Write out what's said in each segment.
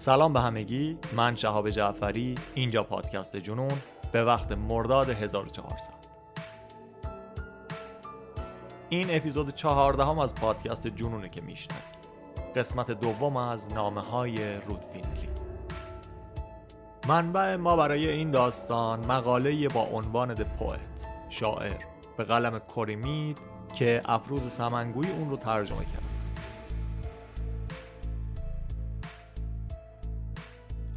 سلام به همگی. من شهاب جعفری اینجا پادکست جنون به وقت مرداد 1400 این اپیزود چهاردهم از پادکست جنونه که میشنید قسمت دوم از نامه های رودفینلی منبع ما برای این داستان مقاله با عنوان د پویت شاعر به قلم کوریمید که افروز سمنگوی اون رو ترجمه کرد.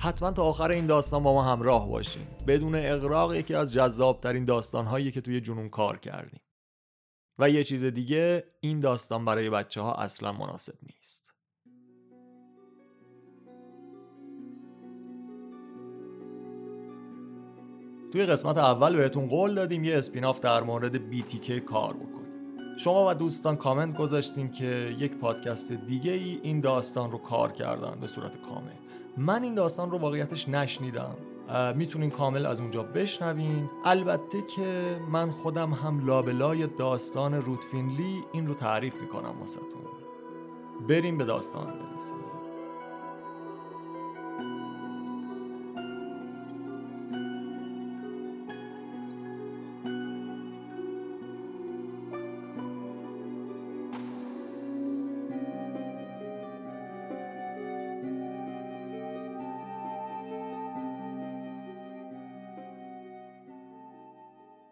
حتما تا آخر این داستان با ما همراه باشین. بدون اقراق یکی از جذابترین داستانهایی که توی جنون کار کردیم. و یه چیز دیگه این داستان برای بچه ها اصلا مناسب نیست. توی قسمت اول بهتون قول دادیم یه اسپیناف در مورد BTK کار بکنیم. شما و دوستان کامنت گذاشتیم که یک پادکست دیگه ای این داستان رو کار کردن به صورت کامل. من این داستان رو واقعیتش نشنیدم. می‌تونین کامل از اونجا بشنوین. البته که من خودم هم لابلای داستان رودفینلی این رو تعریف می‌کنم واسهتون. بریم به داستان برسیم.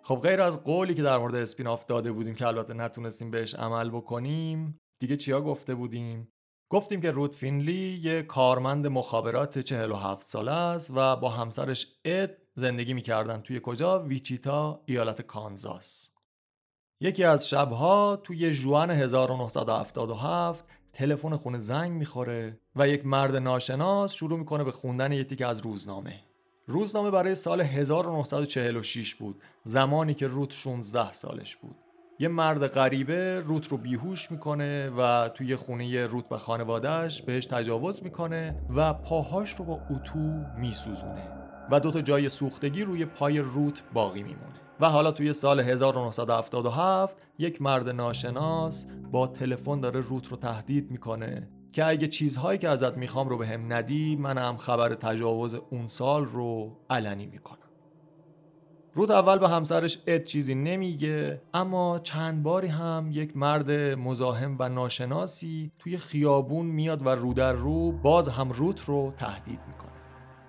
خب غیر از قولی که در مورد اسپیناف داده بودیم که البته نتونستیم بهش عمل بکنیم دیگه چیا گفته بودیم؟ گفتیم که رود فینلی یه کارمند مخابرات 47 ساله است و با همسرش اد زندگی می‌کردن. توی کجا؟ ویچیتا ایالت کانزاس. یکی از شبها توی جوان 1977 تلفن خونه زنگ می‌خوره و یک مرد ناشناس شروع می‌کنه به خوندن یکی که از روزنامه. روزنامه برای سال 1946 بود. زمانی که روت 16 سالش بود. یه مرد غریبه روت رو بیهوش می‌کنه و توی خونه روت و خانوادهش بهش تجاوز می‌کنه و پاهاش رو با اتو میسوزونه و دوتا جای سوختگی روی پای روت باقی میمونه. و حالا توی سال 1977 یک مرد ناشناس با تلفن داره روت رو تهدید می‌کنه که اگه چیزهایی که ازت می‌خوام رو به هم ندی منم خبر تجاوز اون سال رو علنی می‌کنم. رود اول به همسرش اد چیزی نمیگه اما چند باری هم یک مرد مزاحم و ناشناسی توی خیابون میاد و رو در رو باز هم روت رو تهدید می‌کنه.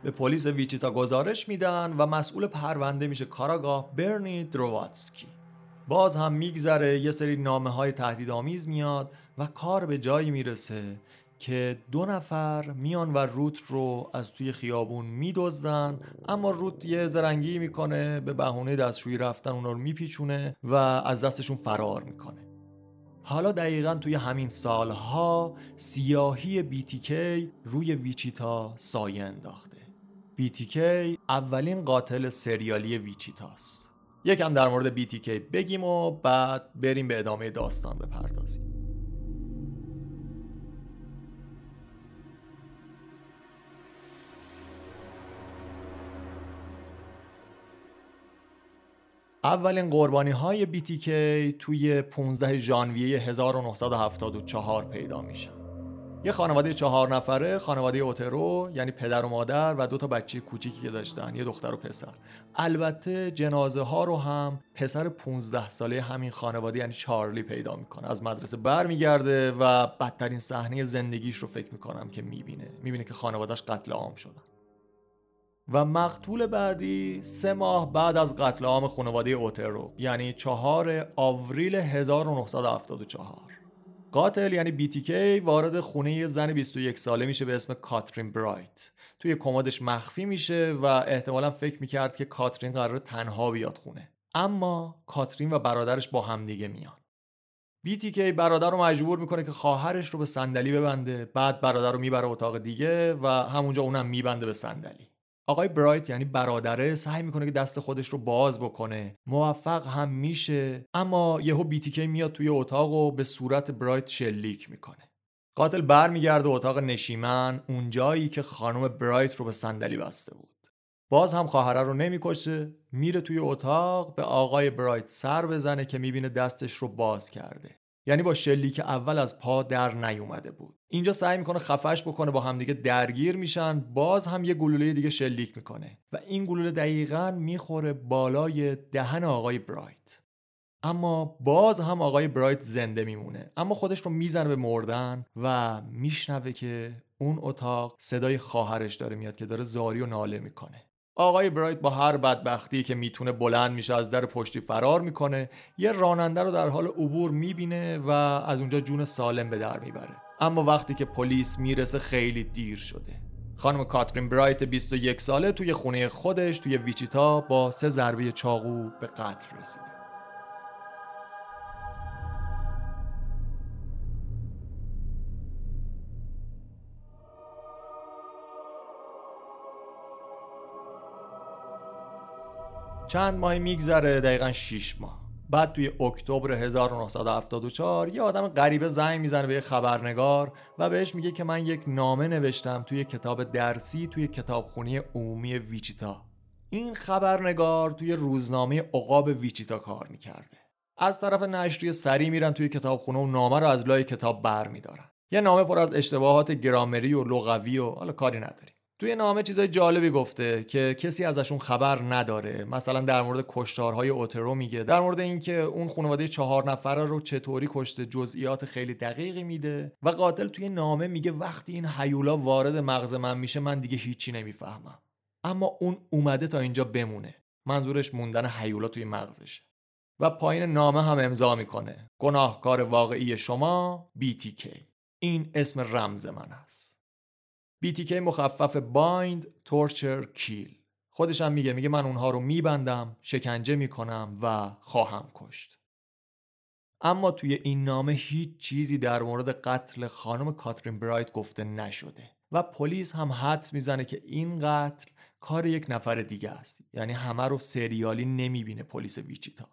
به پلیس ویچیتا گزارش میدن و مسئول پرونده میشه کاراگاه برنی درواتسکی. باز هم میگذره یه سری نامه های تهدیدآمیز میاد و کار به جایی می‌رسه که دو نفر میان و روت رو از توی خیابون میدزدن اما روت یه زرنگی می‌کنه به بهونه دستشویی رفتن اونا رو میپیچونه و از دستشون فرار می‌کنه. حالا دقیقا توی همین سالها سیاهی BTK روی ویچیتا سایه انداخته. BTK اولین قاتل سریالی ویچیتاست. یکم در مورد BTK بگیم و بعد بریم به ادامه داستان بپردازیم. اولین قربانی های BTK توی 15 ژانویه 1974 پیدا میشن. یه خانواده چهار نفره خانواده اوترو یعنی پدر و مادر و دو تا بچه کوچیکی که داشتن یه دختر و پسر. البته جنازه ها رو هم پسر 15 ساله همین خانواده یعنی چارلی پیدا می‌کنه. از مدرسه برمیگرده و بدترین صحنه زندگیش رو فکر می‌کنم که می‌بینه. می‌بینه که خانوادهش قتل عام شدن. و مقتول بعدی سه ماه بعد از قتل عام خانواده اوترو یعنی چهار آوریل 1974 قاتل یعنی BTK وارد خونه زن 21 ساله میشه به اسم کاترین برایت. توی کمدش مخفی میشه و احتمالا فکر می‌کرد که کاترین قرار تنها بیاد خونه. اما کاترین و برادرش با همدیگه میان. BTK برادر رو مجبور می‌کنه که خواهرش رو به صندلی ببنده بعد برادر رو می‌بره اتاق دیگه و همونجا اونم میبنده به صندلی. آقای برایت یعنی برادره سعی می‌کنه که دست خودش رو باز بکنه. موفق هم میشه اما یهو بیتیکی میاد توی اتاق و به صورت برایت شلیک می‌کنه. قاتل برمیگرده اتاق نشیمن اونجایی که خانم برایت رو به صندلی بسته بود. باز هم خواهره رو نمی‌کشه میره توی اتاق به آقای برایت سر بزنه که می‌بینه دستش رو باز کرده. یعنی با شلیک اول از پا در نیومده بود. اینجا سعی می‌کنه خفش بکنه با همدیگه درگیر میشن باز هم یه گلوله دیگه شلیک می‌کنه و این گلوله دقیقا می‌خوره بالای دهن آقای برایت. اما باز هم آقای برایت زنده میمونه. اما خودش رو می‌زنه به مردن و میشنوه که اون اتاق صدای خواهرش داره میاد که داره زاری و ناله می‌کنه. آقای برایت با هر بدبختی که می‌تونه بلند میشه از در پشتی فرار می‌کنه یه راننده رو در حال عبور می‌بینه و از اونجا جون سالم به در می‌بره. اما وقتی که پلیس می‌رسه خیلی دیر شده. خانم کاترین برایت 21 ساله توی خونه خودش توی ویچیتا با سه ضربه چاقو به قتل رسیده. چند ماه میگذره؟ دقیقا 6 ماه. بعد توی اکتبر 1974 یه آدم غریبه زنگ می‌زنه به یه خبرنگار و بهش میگه که من یک نامه نوشتم توی کتاب درسی توی کتابخونی عمومی ویچیتا. این خبرنگار توی روزنامه عقاب ویچیتا کار می‌کرده. از طرف نشریه سری میرن توی کتابخونه و نامه رو از لای کتاب بر میدارن یه نامه پر از اشتباهات گرامری و لغوی و حالا کاری نداری توی نامه چیزای جالبی گفته که کسی ازشون خبر نداره. مثلا در مورد کشتارهای اوترو میگه. در مورد اینکه اون خانواده چهار نفره رو چطوری کشته جزئیات خیلی دقیقی میده و قاتل توی نامه میگه وقتی این حیولا وارد مغز من میشه من دیگه هیچی نمی‌فهمم. اما اون اومده تا اینجا بمونه. منظورش موندن حیولا توی مغزشه. و پایین نامه هم امضا می‌کنه. گناهکار واقعی شما BTK این اسم رمز من است. BTK مخفف بایند تورچر کیل. خودش هم میگه میگه من اونها رو میبندم شکنجه می‌کنم و خواهم کشت. اما توی این نامه هیچ چیزی در مورد قتل خانم کاترین برایت گفته نشده و پلیس هم حدس می‌زنه که این قتل کار یک نفر دیگه است. یعنی همه رو سریالی نمی‌بینه پلیس ویچیتا.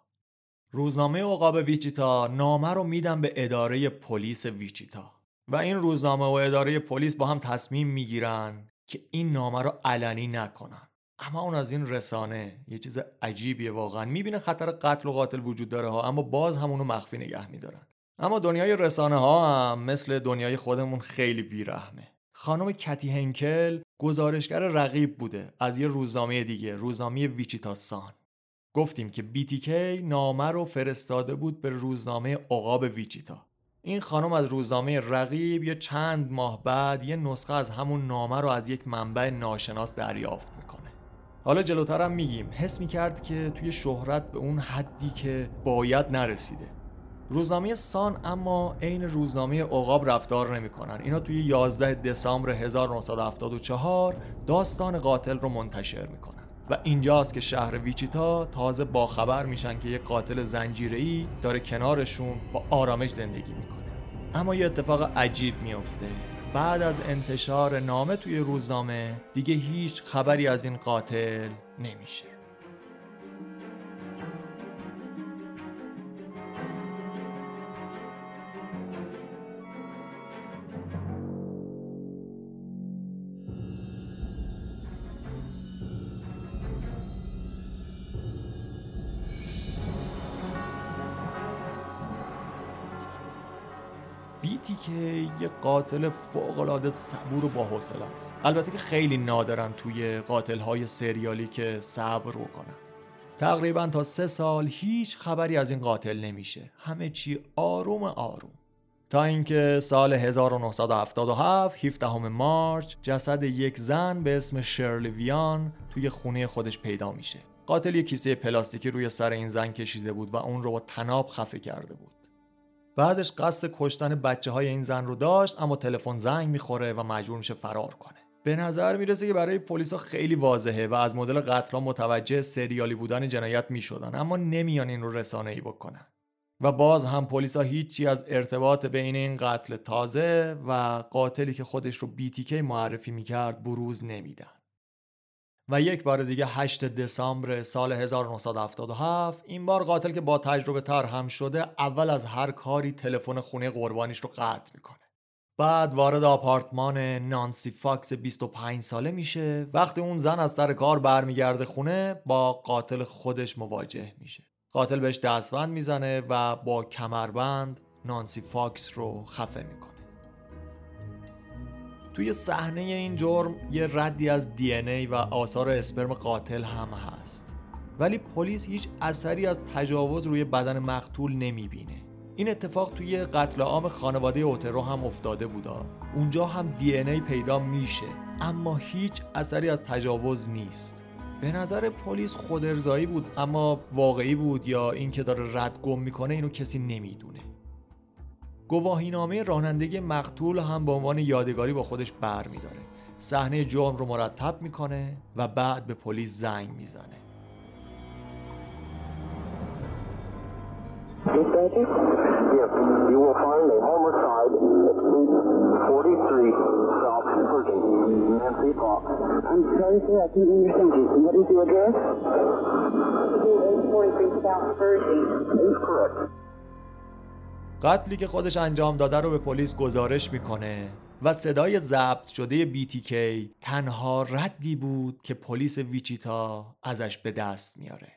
روزنامه عقاب ویچیتا نامه رو میدن به اداره پلیس ویچیتا. و این روزنامه و اداره پلیس با هم تصمیم می‌گیرن که این نامه رو علنی نکنن. اما اون از این رسانه یه چیز عجیبیه واقعا. می‌بینه خطر قتل و قاتل وجود داره ها اما باز همونو مخفی نگه میدارن. اما دنیای رسانه ها هم مثل دنیای خودمون خیلی بیرحمه. خانم کتی هنکل گزارشگر رقیب بوده از یه روزنامه دیگه روزنامه ویچیتاسان گفتیم که BTK نامه رو فرستاده بود به روزنامه عقاب ویچیتا. این خانم از روزنامه رقیب یه چند ماه بعد یه نسخه از همون نامه رو از یک منبع ناشناس دریافت می‌کنه. حالا جلوترم میگیم. حس می‌کرد که توی شهرت به اون حدی که باید نرسیده. روزنامه سان اما عین روزنامه عقاب رفتار نمی‌کنن. اینا توی 11 دسامبر 1974 داستان قاتل رو منتشر می‌کنن. و اینجاست که شهر ویچیتا تازه باخبر میشن که یک قاتل زنجیره‌ای داره کنارشون با آرامش زندگی می‌کنه. اما یه اتفاق عجیب میفته بعد از انتشار نامه توی روزنامه دیگه هیچ خبری از این قاتل نمیشه. یه قاتل فوقالعاده صبور و با حوصله است. البته که خیلی نادرن توی قاتل های سریالی که صبر بکنن تقریبا تا سه سال هیچ خبری از این قاتل نمیشه. همه چی آروم آروم. تا اینکه سال 1977 17 مارچ جسد یک زن به اسم شرلی ویان توی خونه خودش پیدا میشه. قاتل یک کیسه پلاستیکی روی سر این زن کشیده بود و اون رو با تناب خفه کرده بود. بعدش قصد کشتن بچه های این زن رو داشت اما تلفن زنگ می‌خوره و مجبور میشه فرار کنه. به نظر می‌رسه که برای پلیسا خیلی واضحه و از مدل قتل متوجه سریالی بودن جنایت می‌شدن اما نمیان این رو رسانه ای بکنن. و باز هم پلیسا هیچی از ارتباط بین این قتل تازه و قاتلی که خودش رو بیتیکی معرفی می‌کرد بروز نمیدن. و یک بار دیگه 8 دسامبر سال 1977 این بار قاتل که با تجربه تر هم شده اول از هر کاری تلفن خونه قربانیش رو قطع می‌کنه. بعد وارد آپارتمان نانسی فاکس 25 ساله میشه. وقتی اون زن از سر کار برمیگرده خونه با قاتل خودش مواجه میشه. قاتل بهش دستبند می‌زنه و با کمربند نانسی فاکس رو خفه می‌کنه. توی صحنه این جرم یه ردی از DNA و آثار اسپرم قاتل هم هست. ولی پلیس هیچ اثری از تجاوز روی بدن مقتول نمی‌بینه. این اتفاق توی قتل عام خانواده اوترو هم افتاده بودا. اونجا هم دی ای پیدا میشه اما هیچ اثری از تجاوز نیست. به نظر پلیس خود ارزایی بود اما واقعی بود یا اینکه داره رد گم می‌کنه اینو کسی نمی‌دونه. گواهینامه رانندگی مقتول هم به عنوان یادگاری با خودش بر میداره. صحنه جرم رو مرتب می‌کنه و بعد به پلیس زنگ می‌زنه. قتلی که خودش انجام داده رو به پلیس گزارش می‌کنه و صدای ضبط شده BTK تنها ردی بود که پلیس ویچیتا ازش به دست میاره.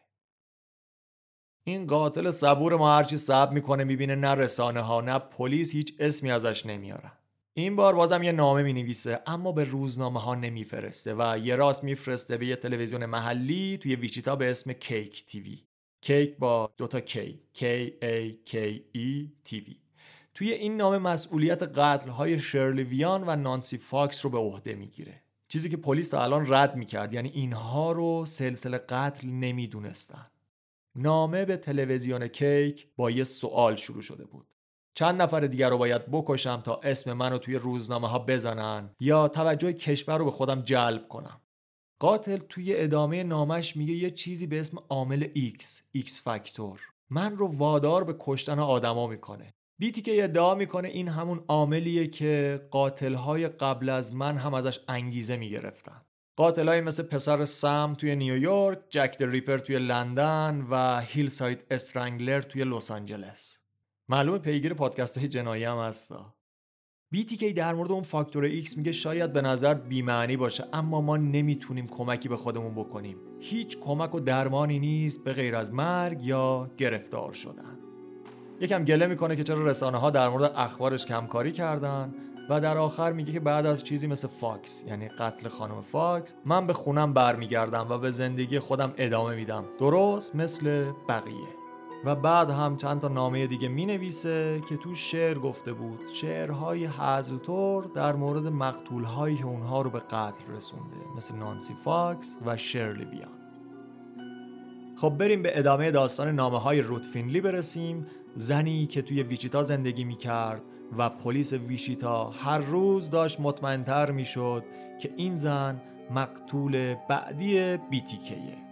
این قاتل صبور ما هرچی سب می‌کنه می‌بینه نه رسانه ها نه پلیس هیچ اسمی ازش نمیارن این بار بازم یه نامه می‌نویسه اما به روزنامه ها نمیفرسته و یه راست میفرسته به یه تلویزیون محلی توی ویچیتا به اسم کیک تیوی. کیک با دوتا کی K. A K E T V. توی این نامه مسئولیت قتل های شرلی ویان و نانسی فاکس رو به عهده می‌گیره. چیزی که پلیس تا الان رد می‌کرد یعنی اینها رو سلسله قتل نمی‌دونستن. نامه به تلویزیون KAKE با یه سوال شروع شده بود. چند نفر دیگر رو باید بکشم تا اسم منو توی روزنامه ها بزنن یا توجه کشور رو به خودم جلب کنم؟ قاتل توی ادامه نامش میگه یه چیزی به اسم عامل X، X factor من رو وادار به کشتن آدما می‌کنه BTK ادعا می‌کنه این همون عاملیه که قاتلهای قبل از من هم ازش انگیزه می‌گرفتن قاتلهایی مثل پسر سم توی نیویورک، جک ریپر توی لندن و Hillside Strangler توی لس آنجلس. معلومه پیگیر پادکست های جنایی هم هستا. BTK در مورد اون فاکتور X میگه شاید به نظر بیمعنی باشه اما ما نمی‌تونیم کمکی به خودمون بکنیم. هیچ کمک و درمانی نیست به غیر از مرگ یا گرفتار شدن. یکم گله می‌کنه که چرا رسانه ها در مورد اخبارش کمکاری کردن و در آخر میگه که بعد از چیزی مثل فاکس یعنی قتل خانم فاکس من به خونم برمیگردم و به زندگی خودم ادامه میدم درست مثل بقیه و بعد هم چند تا نامه دیگه می نویسه که توش شعر گفته بود. شعرهای طور در مورد مقتولهایی که اونها رو به قتل رسونده مثل نانسی فاکس و شرلی ویان خب بریم به ادامه داستان نامه های برسیم. زنی که توی ویچیتا زندگی می کرد و پلیس ویچیتا هر روز داشت مطمئنتر می‌شد که این زن مقتول بعدی BTK یه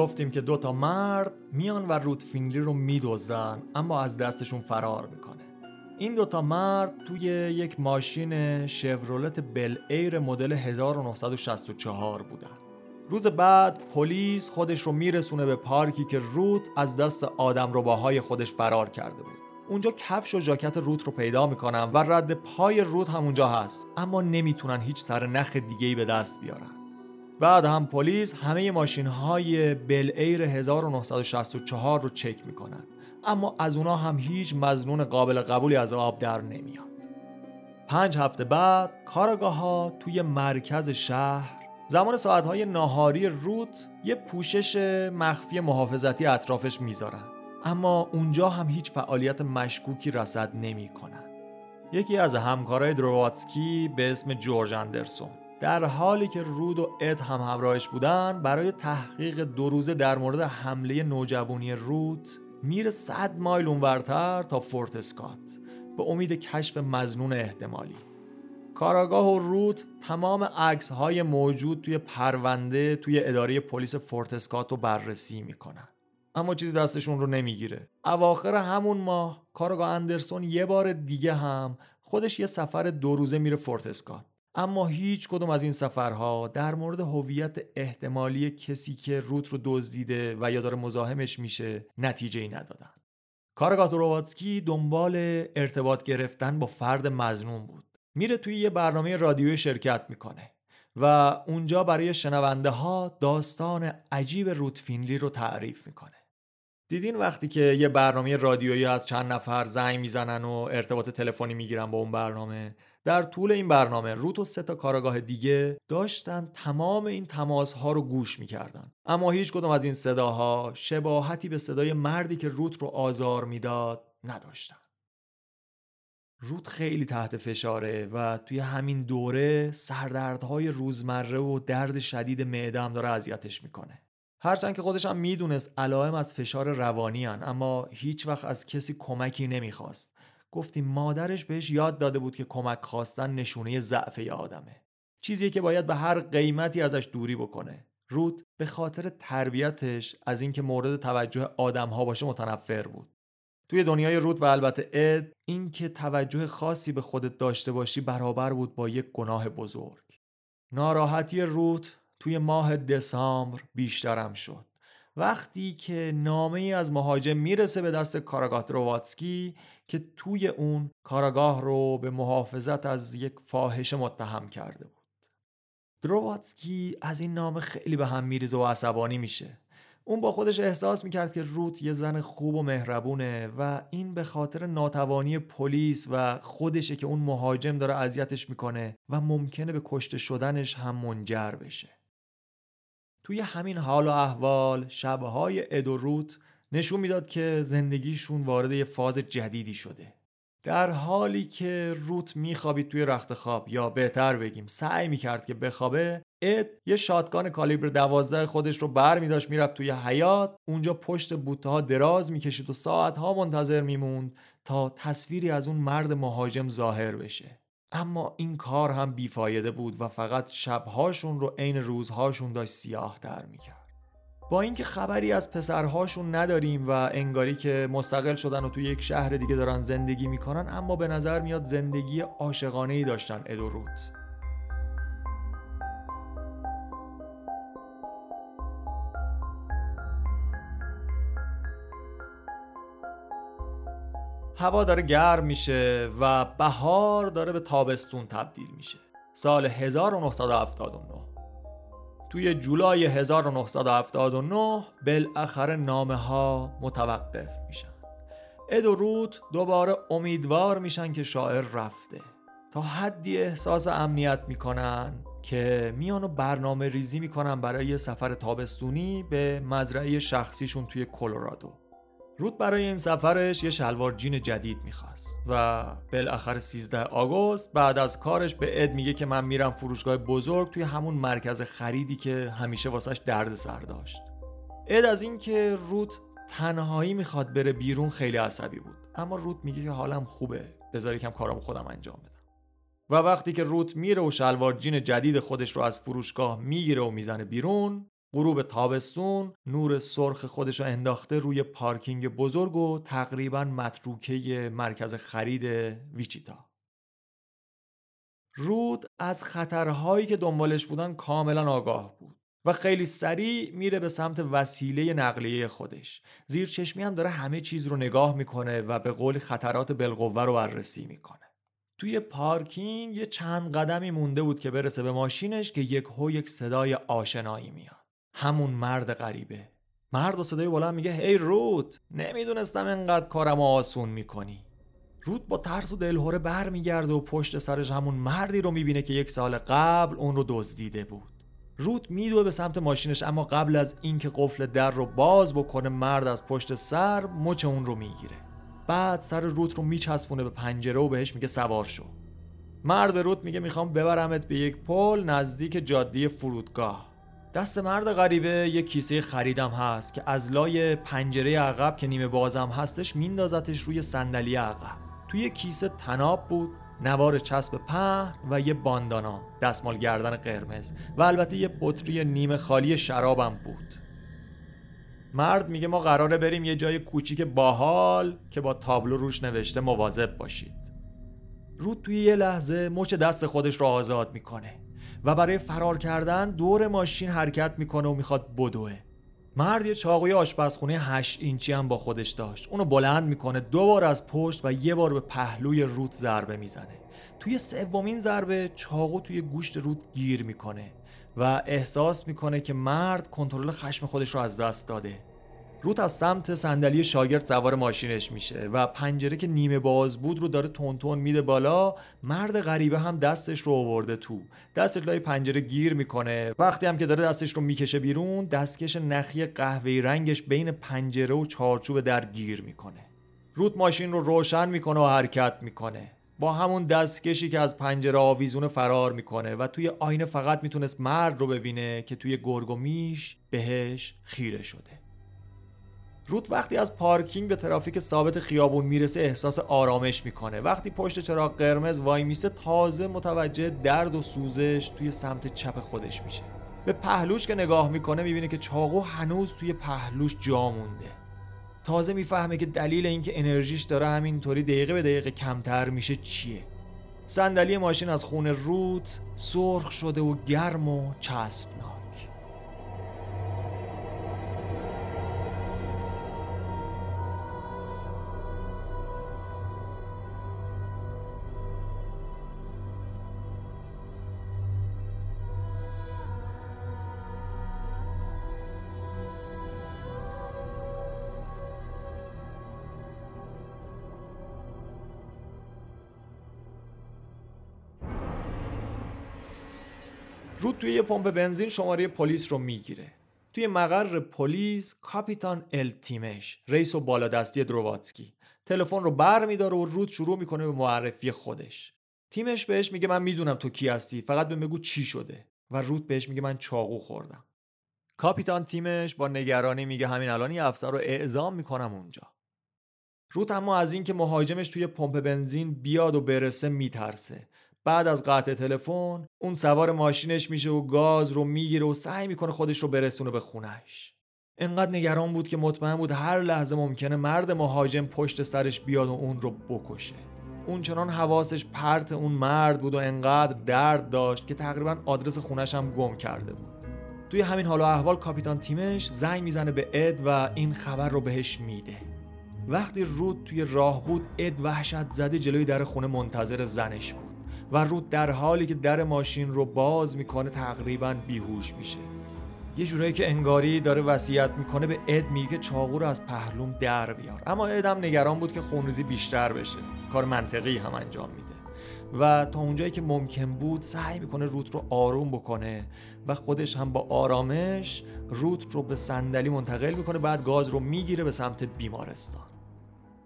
گفتیم که دوتا مرد میان و روت فینلی رو می‌دزدن اما از دستشون فرار می‌کنه. این دوتا مرد توی یک ماشین شورولت بل ایر مدل 1964 بودن. روز بعد پلیس خودش رو میرسونه به پارکی که روت از دست آدم‌رباهای خودش فرار کرده بود. اونجا کفش و ژاکت روت رو پیدا می‌کنن و رد پای روت هم اونجا هست اما نمی‌تونن هیچ سر نخ دیگه ای به دست بیارن. بعد هم پلیس همه ماشین های بل ایر 1964 رو چک می‌کنن. اما از اونا هم هیچ مزنون قابل قبولی از آب در نمیاد. پنج هفته بعد کاراگاه ها توی مرکز شهر زمان ساعتهای ناهاری روت یه پوشش مخفی محافظتی اطرافش می‌ذارن. اما اونجا هم هیچ فعالیت مشکوکی رسد نمی‌کنن. یکی از همکارای درواتسکی به اسم جورج اندرسون. در حالی که رود و اد هم همراهش بودن برای تحقیق دو روزه در مورد حمله نوجوانی رود میره صد مایل اونورتر تا فورت اسکات به امید کشف مزنون احتمالی. کاراگاه و روت تمام عکس های موجود توی پرونده توی اداره پلیس فورت اسکات رو بررسی می‌کنن. اما چیزی دستشون رو نمی‌گیره. اواخر همون ماه کاراگاه اندرسون یه بار دیگه هم خودش یه سفر دو روزه میره فورت اسکات. اما هیچ کدوم از این سفرها در مورد هویت احتمالی کسی که روت رو دزدیده و یا داره مزاحمش میشه نتیجه ای ندادن. کارگاه درواتسکی دنبال ارتباط گرفتن با فرد مزنون بود. میره توی یه برنامه رادیویی شرکت می‌کنه و اونجا برای شنونده ها داستان عجیب روت فینلی رو تعریف می‌کنه. دیدین وقتی که یه برنامه رادیویی از چند نفر زنگ می‌زنن و ارتباط تلفنی می‌گیرن با اون برنامه در طول این برنامه روت و سه تا کارگاه دیگه داشتن تمام این تماس ها رو گوش می‌کردن. اما هیچ کدوم از این صداها شباهتی به صدای مردی که روت رو آزار می‌داد نداشتن. روت خیلی تحت فشاره و توی همین دوره سردردهای روزمره و درد شدید معده هم داره اذیتش می‌کنه. هرچند که خودش هم می‌دونست علائم از فشار روانی هن اما هیچ وقت از کسی کمکی نمی‌خواست. گفتیم مادرش بهش یاد داده بود که کمک خواستن نشونه ضعف آدمه. چیزی که باید به هر قیمتی ازش دوری بکنه. روت به خاطر تربیتش از اینکه مورد توجه آدمها باشه متنفر بود. توی دنیای روت و البته اد اینکه توجه خاصی به خودت داشته باشی برابر بود با یک گناه بزرگ. ناراحتی روت توی ماه دسامبر بیشترم شد. وقتی که نامه ای از مهاجم می‌رسه به دست کاراگاه درواتسکی که توی اون کاراگاه رو به محافظت از یک فاحشه متهم کرده بود. درواتسکی از این نامه خیلی به هم میریزه و عصبانی میشه. اون با خودش احساس می‌کرد که روت یه زن خوب و مهربونه و این به خاطر ناتوانی پلیس و خودشه که اون مهاجم داره اذیتش می‌کنه و ممکنه به کشته شدنش هم منجر بشه. توی همین حال و احوال شبهای اد و روت نشون می‌داد که زندگیشون وارد یه فاز جدیدی شده. در حالی که روت میخوابید توی رخت خواب یا بهتر بگیم سعی می‌کرد که بخوابه اد یه شاتگان کالیبر دوازده خودش رو بر میداشت می‌رفت توی حیات اونجا پشت بوته ها دراز می‌کشید و ساعتها منتظر میموند تا تصویری از اون مرد مهاجم ظاهر بشه. اما این کار هم بیفایده بود و فقط شبهاشون رو عین روزهاشون داشت سیاه در می‌کرد. با اینکه خبری از پسرهاشون نداریم و انگاری که مستقل شدن و توی یک شهر دیگه دارن زندگی می‌کنن اما به نظر میاد زندگی عاشقانه ای داشتن ادوروت هوا داره گرم میشه و بهار داره به تابستون تبدیل میشه. سال 1979 توی جولای 1979 بالاخره نامه ها متوقف میشن. اد و روت دوباره امیدوار میشن که شاعر رفته. تا حدی احساس امنیت می‌کنن که میان و برنامه ریزی می‌کنن برای سفر تابستونی به مزرعه شخصیشون توی کلرادو. روت برای این سفرش یه شلوار جین جدید می‌خواست و بالاخره 13 آگوست بعد از کارش به اد میگه که من میرم فروشگاه بزرگ توی همون مرکز خریدی که همیشه واسش درد سر داشت. اد از اینکه روت تنهایی می‌خواد بره بیرون خیلی عصبی بود. اما روت میگه که حالم خوبه. بذار یکم کارامو خودم انجام بدم. و وقتی که روت میره و شلوار جین جدید خودش رو از فروشگاه می‌گیره و می‌زنه بیرون غروب تابستون نور سرخ خودش رو انداخته روی پارکینگ بزرگ و تقریبا متروکه مرکز خرید ویچیتا. رود از خطرهایی که دنبالش بودن کاملا آگاه بود و خیلی سریع میره به سمت وسیله نقلیه خودش. زیر چشمی هم داره همه چیز رو نگاه می‌کنه و به قول خطرات بالقوه رو بررسی می‌کنه. توی پارکینگ یه چند قدمی مونده بود که برسه به ماشینش که یک هو یک صدای آشنایی میاد. همون مرد غریبه. مرد و صدای بلند میگه هی رود نمی‌دونستم انقدر کارم آسون می‌کنی. رود با ترس و دلهوره برمیگرده و پشت سرش همون مردی رو می‌بینه که یک سال قبل اون رو دزدیده بود. رود میدوه به سمت ماشینش اما قبل از اینکه قفل در رو باز بکنه مرد از پشت سر مچ اون رو می‌گیره. بعد سر رود رو میچسبونه به پنجره و بهش میگه سوار شو. مرد به رود میگه می‌خوام ببرمت به یک پل نزدیک جاده فرودگاه. دست مرد غریبه یه کیسه خریدم هست که از لای پنجره عقب که نیمه بازم هستش میندازتش روی صندلی عقب. توی کیسه تناب بود نوار چسب پهن و یه باندانا دستمال گردن قرمز و البته یه بطری نیمه خالی شرابم بود. مرد میگه ما قراره بریم یه جای کوچیک باحال که با تابلو روش نوشته مواظب باشید. رود توی یه لحظه مچ دست خودش رو آزاد می‌کنه. و برای فرار کردن دور ماشین حرکت می‌کنه و می‌خواد بدوه. مرد یه چاقوی آشپزخونه 8 اینچی هم با خودش داشت. اونو بلند می‌کنه دو بار از پشت و یه بار به پهلوی رود ضربه می‌زنه. توی سومین ضربه چاقو توی گوشت رود گیر می‌کنه و احساس می‌کنه که مرد کنترل خشم خودش رو از دست داده. روت از سمت صندلی شاگرد سوار ماشینش میشه و پنجره که نیمه باز بود رو داره تون میده بالا. مرد غریبه هم دستش رو آورده تو. دستش لای پنجره گیر می‌کنه. وقتی هم که داره دستش رو می‌کشه بیرون دستکش نخی قهوه‌ای رنگش بین پنجره و چارچوب در گیر می‌کنه. روت ماشین رو روشن می‌کنه و حرکت می‌کنه. با همون دستکشی که از پنجره آویزونه فرار می‌کنه و توی آینه فقط می‌تونست مرد رو ببینه که توی گرگ و میش بهش خیره شده. روت وقتی از پارکینگ به ترافیک ثابت خیابون می‌رسه احساس آرامش می‌کنه. وقتی پشت چراغ قرمز وای میسه تازه متوجه درد و سوزش توی سمت چپ خودش میشه. به پهلوش که نگاه می‌کنه می‌بینه که چاقو هنوز توی پهلوش جا مونده. تازه می‌فهمه که دلیل اینکه انرژیش داره همینطوری دقیقه به دقیقه کمتر میشه چیه. صندلی ماشین از خون روت سرخ شده و گرم و چسبناک. توی یه پمپ بنزین شماره پلیس رو می‌گیره. توی مقر پلیس کاپیتان التیمش رئیس و بالادستی درواتسکی. تلفن رو بر میداره و رود شروع می‌کنه به معرفی خودش. تیمش بهش میگه من می‌دونم تو کی هستی فقط به بگو چی شده و رود بهش میگه من چاقو خوردم. کاپیتان تیمش با نگرانی میگه همین الان یه افسر رو اعزام می‌کنم اونجا. روت اما از اینکه مهاجمش توی پمپ بنزین بیاد و برسه میترسه. بعد از قطع تلفن اون سوار ماشینش میشه و گاز رو می‌گیره و سعی می‌کنه خودش رو برسونه به خونش. انقدر نگران بود که مطمئن بود هر لحظه ممکنه مرد مهاجم پشت سرش بیاد و اون رو بکشه. اون چنان حواسش پرت اون مرد بود و انقدر درد داشت که تقریبا آدرس خونش هم گم کرده بود. توی همین حال و احوال کاپیتان تیمش زنگ می‌زنه به اد و این خبر رو بهش میده. وقتی رود توی راه بود اد وحشت زده جلوی در خونه منتظر زنش بود. و رود در حالی که در ماشین رو باز می‌کنه تقریبا بیهوش میشه. یه جورایی که انگاری داره وصیت می‌کنه به اد میگه که چاقو رو از پهلوم در بیار. اما ادم نگران بود که خونریزی بیشتر بشه. کار منطقی هم انجام میده. و تا اونجایی که ممکن بود سعی می‌کنه روت رو آروم بکنه و خودش هم با آرامش روت رو به صندلی منتقل می‌کنه بعد گاز رو می‌گیره به سمت بیمارستان.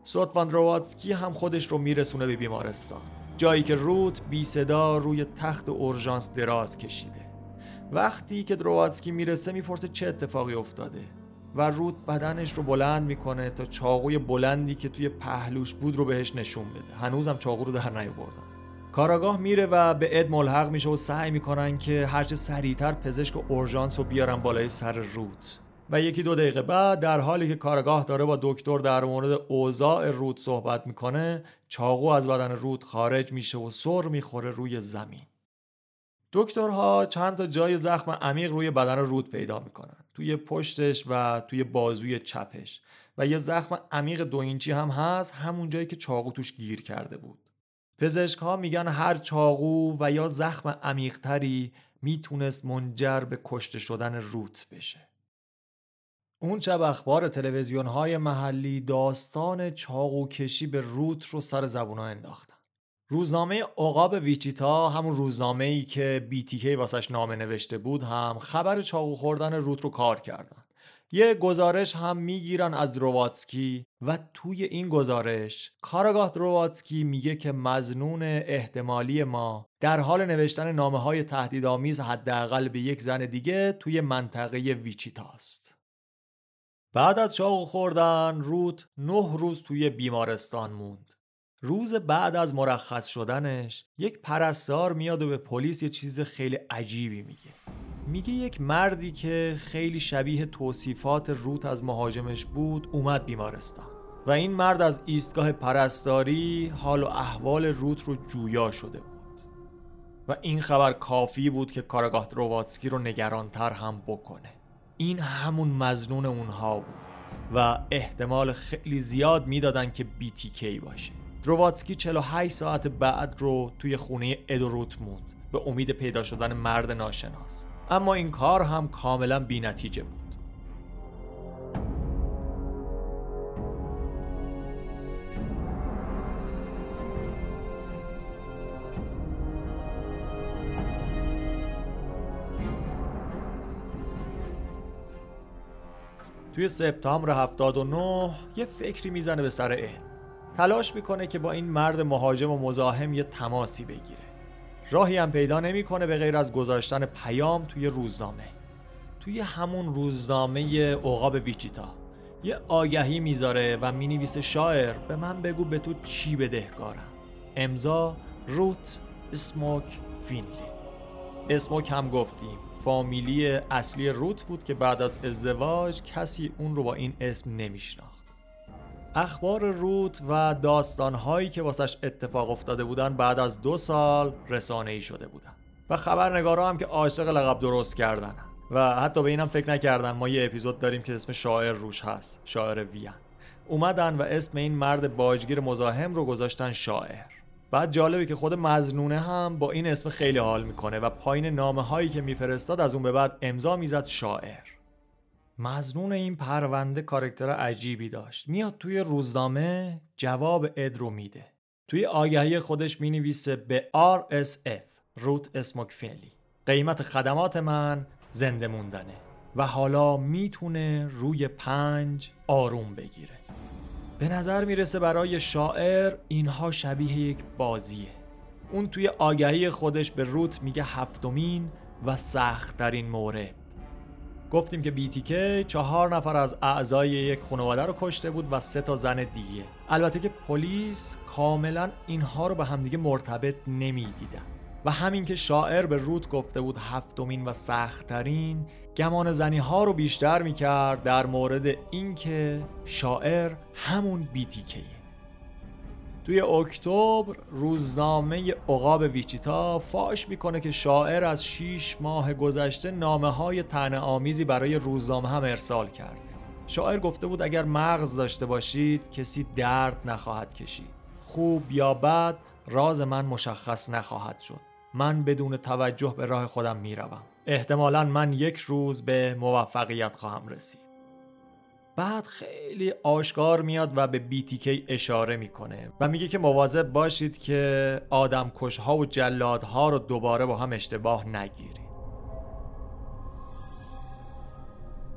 سوت رواتسکی هم خودش رو میرسونه به بیمارستان. جایی که روت بی صدا روی تخت اورژانس دراز کشیده. وقتی که درواتسکی می‌رسه می‌پرسه چه اتفاقی افتاده و روت بدنش رو بلند می‌کنه تا چاقوی بلندی که توی پهلوش بود رو بهش نشون بده. هنوزم چاقو رو در نیاوردن. کاراگاه میره و به اد ملحق میشه و سعی می‌کنن که هرچه سریعتر پزشک اورژانس رو بیارن بالای سر روت و یکی دو دقیقه بعد در حالی که کارگاه داره با دکتر در مورد اوضاع رود صحبت می‌کنه چاقو از بدن رود خارج میشه و سر می‌خوره روی زمین. دکترها چند تا جای زخم عمیق روی بدن رود پیدا می‌کنن توی پشتش و توی بازوی چپش. و یه زخم عمیق دو اینچی هم هست همون جایی که چاقو توش گیر کرده بود. پزشک ها میگن هر چاقو و یا زخم عمیقتری می‌تونست منجر به کشته شدن روت بشه. اون شب اخبار تلویزیون های محلی داستان چاقو کشی به روت رو سر زبون ها انداختن. روزنامه عقاب ویچیتا همون روزنامه ای که BTK واسش نامه نوشته بود هم خبر چاقو خوردن روت رو کار کردن. یه گزارش هم می‌گیرن از درواتسکی و توی این گزارش کارگاه درواتسکی میگه که مزنون احتمالی ما در حال نوشتن نامه های تهدیدآمیز حداقل به یک زن دیگه توی منطقه ویچیتاست. بعد از چاقو خوردن روت نه روز توی بیمارستان موند. روز بعد از مرخص شدنش یک پرستار میاد و به پلیس یه چیز خیلی عجیبی میگه. میگه یک مردی که خیلی شبیه توصیفات روت از مهاجمش بود اومد بیمارستان. و این مرد از ایستگاه پرستاری حال و احوال روت رو جویا شده بود. و این خبر کافی بود که کارگاه درواتسکی رو نگرانتر هم بکنه. این همون مزنون اونها بود و احتمال خیلی زیاد می‌دادن که BTK باشه. درواتسکی 48 ساعت بعد رو توی خونه ادوروت موند. به امید پیدا شدن مرد ناشناس. اما این کار هم کاملا بی نتیجه بود. توی سپتامبر 79 یه فکری می‌زنه به سر علم تلاش می‌کنه که با این مرد مهاجم و مزاحم یه تماسی بگیره. راهی هم پیدا نمی‌کنه به غیر از گذاشتن پیام توی روزنامه. توی همون روزنامه عقاب ویچیتا. یه آگهی می‌ذاره و می‌نویسه شاعر به من بگو به تو چی بدهکارم. امضا روت اسموک فینلی. اسموک هم گفتیم. فامیلی اصلی روت بود که بعد از ازدواج کسی اون رو با این اسم نمیشناخت. اخبار روت و داستانهایی که واسش اتفاق افتاده بودن بعد از دو سال رسانه ای شده بودن و خبرنگارا هم که عاشق لقب درست کردن و حتی به اینم فکر نکردن ما یه اپیزود داریم که اسم شاعر روش هست شاعر ویان اومدن و اسم این مرد باجگیر مزاحم رو گذاشتن شاعر. بعد جالبه که خود مزنونه هم با این اسم خیلی حال می‌کنه و پایین نامه هایی که میفرستاد از اون به بعد امضا می‌زد شاعر. مزنون این پرونده کارکتر عجیبی داشت. میاد توی روزنامه جواب اد رو میده. توی آگهی خودش می‌نویسه به RSF روت اسموک فیلی قیمت خدمات من زنده موندنه و حالا می‌تونه روی پنج آروم بگیره. به نظر می‌رسه برای شاعر اینها شبیه یک بازیه. اون توی آگهی خودش به روت میگه هفتمین و سختترین مورد گفتیم که BTK چهار نفر از اعضای یک خانواده رو کشته بود و سه تا زن دیگه. البته که پلیس کاملا اینها رو به همدیگه مرتبط نمی‌دیدن. و همین که شاعر به روت گفته بود هفتمین و سختترین گمان زنی ها رو بیشتر می‌کرد در مورد اینکه شاعر همون BTK توی اکتبر روزنامه عقاب ویچیتا فاش می‌کنه که شاعر از 6 ماه گذشته نامه های تنه آمیزی برای روزنامه هم ارسال کرد شاعر گفته بود اگر مغز داشته باشید کسی درد نخواهد کشید. خوب یا بد راز من مشخص نخواهد شد. من بدون توجه به راه خودم می‌روم. احتمالا من یک روز به موفقیت خواهم رسید. بعد خیلی آشکار میاد و به BTK اشاره می‌کنه و میگه که مواظب باشید که آدم کشها و جلادها رو دوباره با هم اشتباه نگیرید.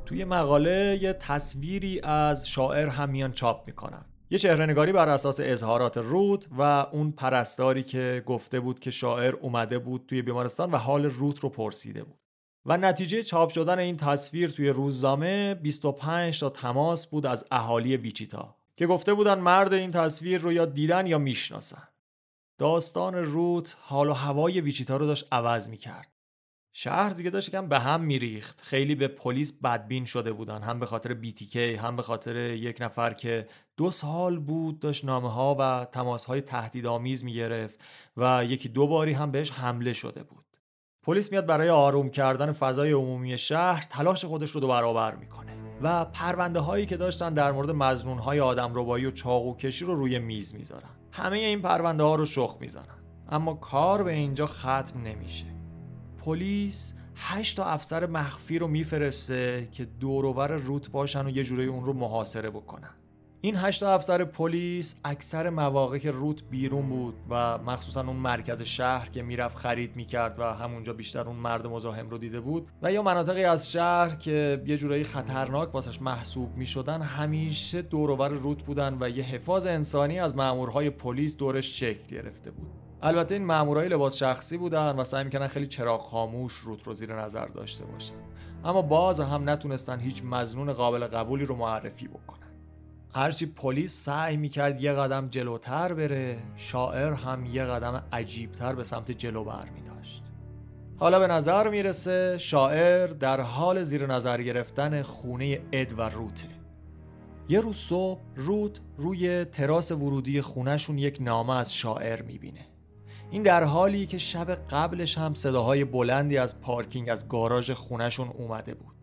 توی مقاله یه تصویری از شاعر هم میان چاپ می‌کنن. یه چهره نگاری بر اساس اظهارات رود و اون پرستاری که گفته بود که شاعر اومده بود توی بیمارستان و حال روت رو پرسیده بود. و نتیجه چاپ شدن این تصویر توی روزنامه 25 تا تماس بود از اهالی ویچیتا که گفته بودن مرد این تصویر رو یا دیدن یا می‌شناسن. داستان روت حال و هوای ویچیتا رو داشت عوض می‌کرد. شهر دیگه داشت کم به هم میریخت. خیلی به پلیس بدبین شده بودن هم به خاطر BTK هم به خاطر یک نفر که دو سال بود داشت نامه ها و تماس های تهدیدآمیز می‌گرفت و یکی دو باری هم بهش حمله شده بود. پلیس میاد برای آروم کردن فضای عمومی شهر تلاش خودش رو دو برابر می‌کنه و پرونده هایی که داشتن در مورد مزنون های آدم ربایی و چاقو کشی رو روی میز می‌ذارن. همه این پرونده ها رو شخ می‌زنن. اما کار به اینجا ختم نمیشه. پلیس هشت تا افسر مخفی رو میفرسته که دوروبر روت باشن و یه جوری اون رو محاصره بکنن. این هشت افسر پلیس اکثر مواقع که روت بیرون بود و مخصوصا اون مرکز شهر که می‌رفت خرید می‌کرد و همونجا بیشتر اون مرد مزاحم رو دیده بود و یا مناطقی از شهر که یه جورایی خطرناک واسش محسوب می‌شدن همیشه دورور روت بودن و یه حفاظ انسانی از مامورهای پلیس دورش شکل گرفته بود. البته این مامورای لباس شخصی بودن و سعی می‌کنن خیلی چراغ خاموش روت رو زیر نظر داشته باشن. اما باز هم نتونستن هیچ مزنون قابل قبولی رو معرفی بکنن. هرچی پلیس سعی می‌کرد یه قدم جلوتر بره شاعر هم یه قدم عجیبتر به سمت جلو بر می داشت حالا به نظر می‌رسه شاعر در حال زیر نظر گرفتن خونه اد و روته یه روز صبح رود روی تراس ورودی خونهشون یک نامه از شاعر می‌بینه. این در حالی که شب قبلش هم صداهای بلندی از پارکینگ از گاراژ خونهشون اومده بود.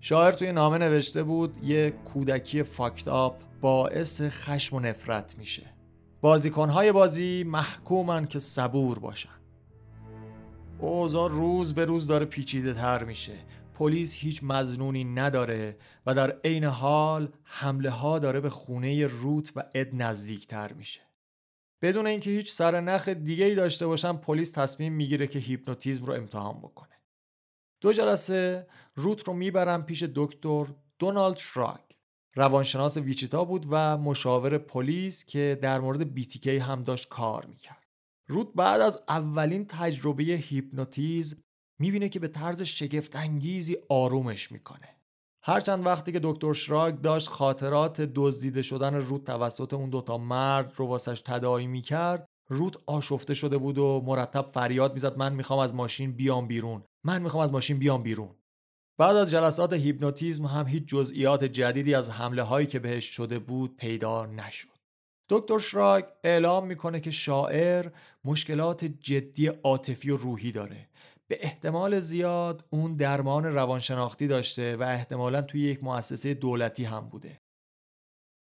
شاعر توی نامه نوشته بود یه کودکی فاکت آپ باعث خشم و نفرت میشه. بازیکنهای بازی محکومن که صبور باشن. اوضاع روز به روز داره پیچیده تر میشه. پلیس هیچ مزنونی نداره و در عین حال حمله ها داره به خونه روت و اد نزدیک تر میشه. بدون اینکه هیچ سر نخ دیگه ای داشته باشن پلیس تصمیم می‌گیره که هیپنوتیزم رو امتحان بکنه. دو جلسه روت رو می‌برن پیش دکتر دونالد شراگ. روانشناس ویچیتا بود و مشاور پلیس که در مورد بیتیکی هم داشت کار می‌کرد. روت بعد از اولین تجربه هیپنوتیزم می‌بینه که به طرز شگفت انگیزی آرومش می‌کنه. هرچند وقتی که دکتر شراگ داشت خاطرات دزدیده شدن روت توسط اون دوتا مرد رو واسش تداعی می‌کرد روت آشفته شده بود و مرتب فریاد می‌زد من می‌خوام از ماشین بیام بیرون. من می‌خوام از ماشین بیام بیرون. بعد از جلسات هیپنوتیزم هم هیچ جزئیات جدیدی از حمله هایی که بهش شده بود پیدا نشد. دکتر شراگ اعلام می‌کنه که شاعر مشکلات جدی عاطفی و روحی داره. به احتمال زیاد اون درمان روانشناختی داشته و احتمالا توی یک مؤسسه دولتی هم بوده.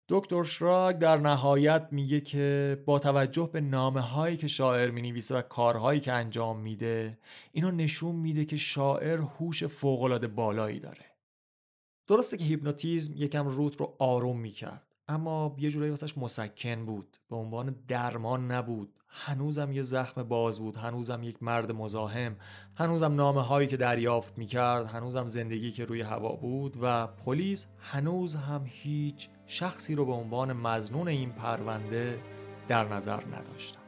دکتر شراگ در نهایت میگه که با توجه به نامه هایی که شاعر می نویسه و کارهایی که انجام میده اینو نشون میده که شاعر هوش فوقالعاده بالایی داره. درسته که هیپنوتیزم یکم روت رو آروم می‌کرد اما یه جورایی واسش مسکن بود به عنوان درمان نبود. هنوزم یه زخم باز بود هنوزم یک مرد مزاحم هنوزم نامه هایی که دریافت می‌کرد هنوزم زندگی که روی هوا بود و پلیس هنوز هم هیچ شخصی رو به عنوان مزنون این پرونده در نظر نداشتن.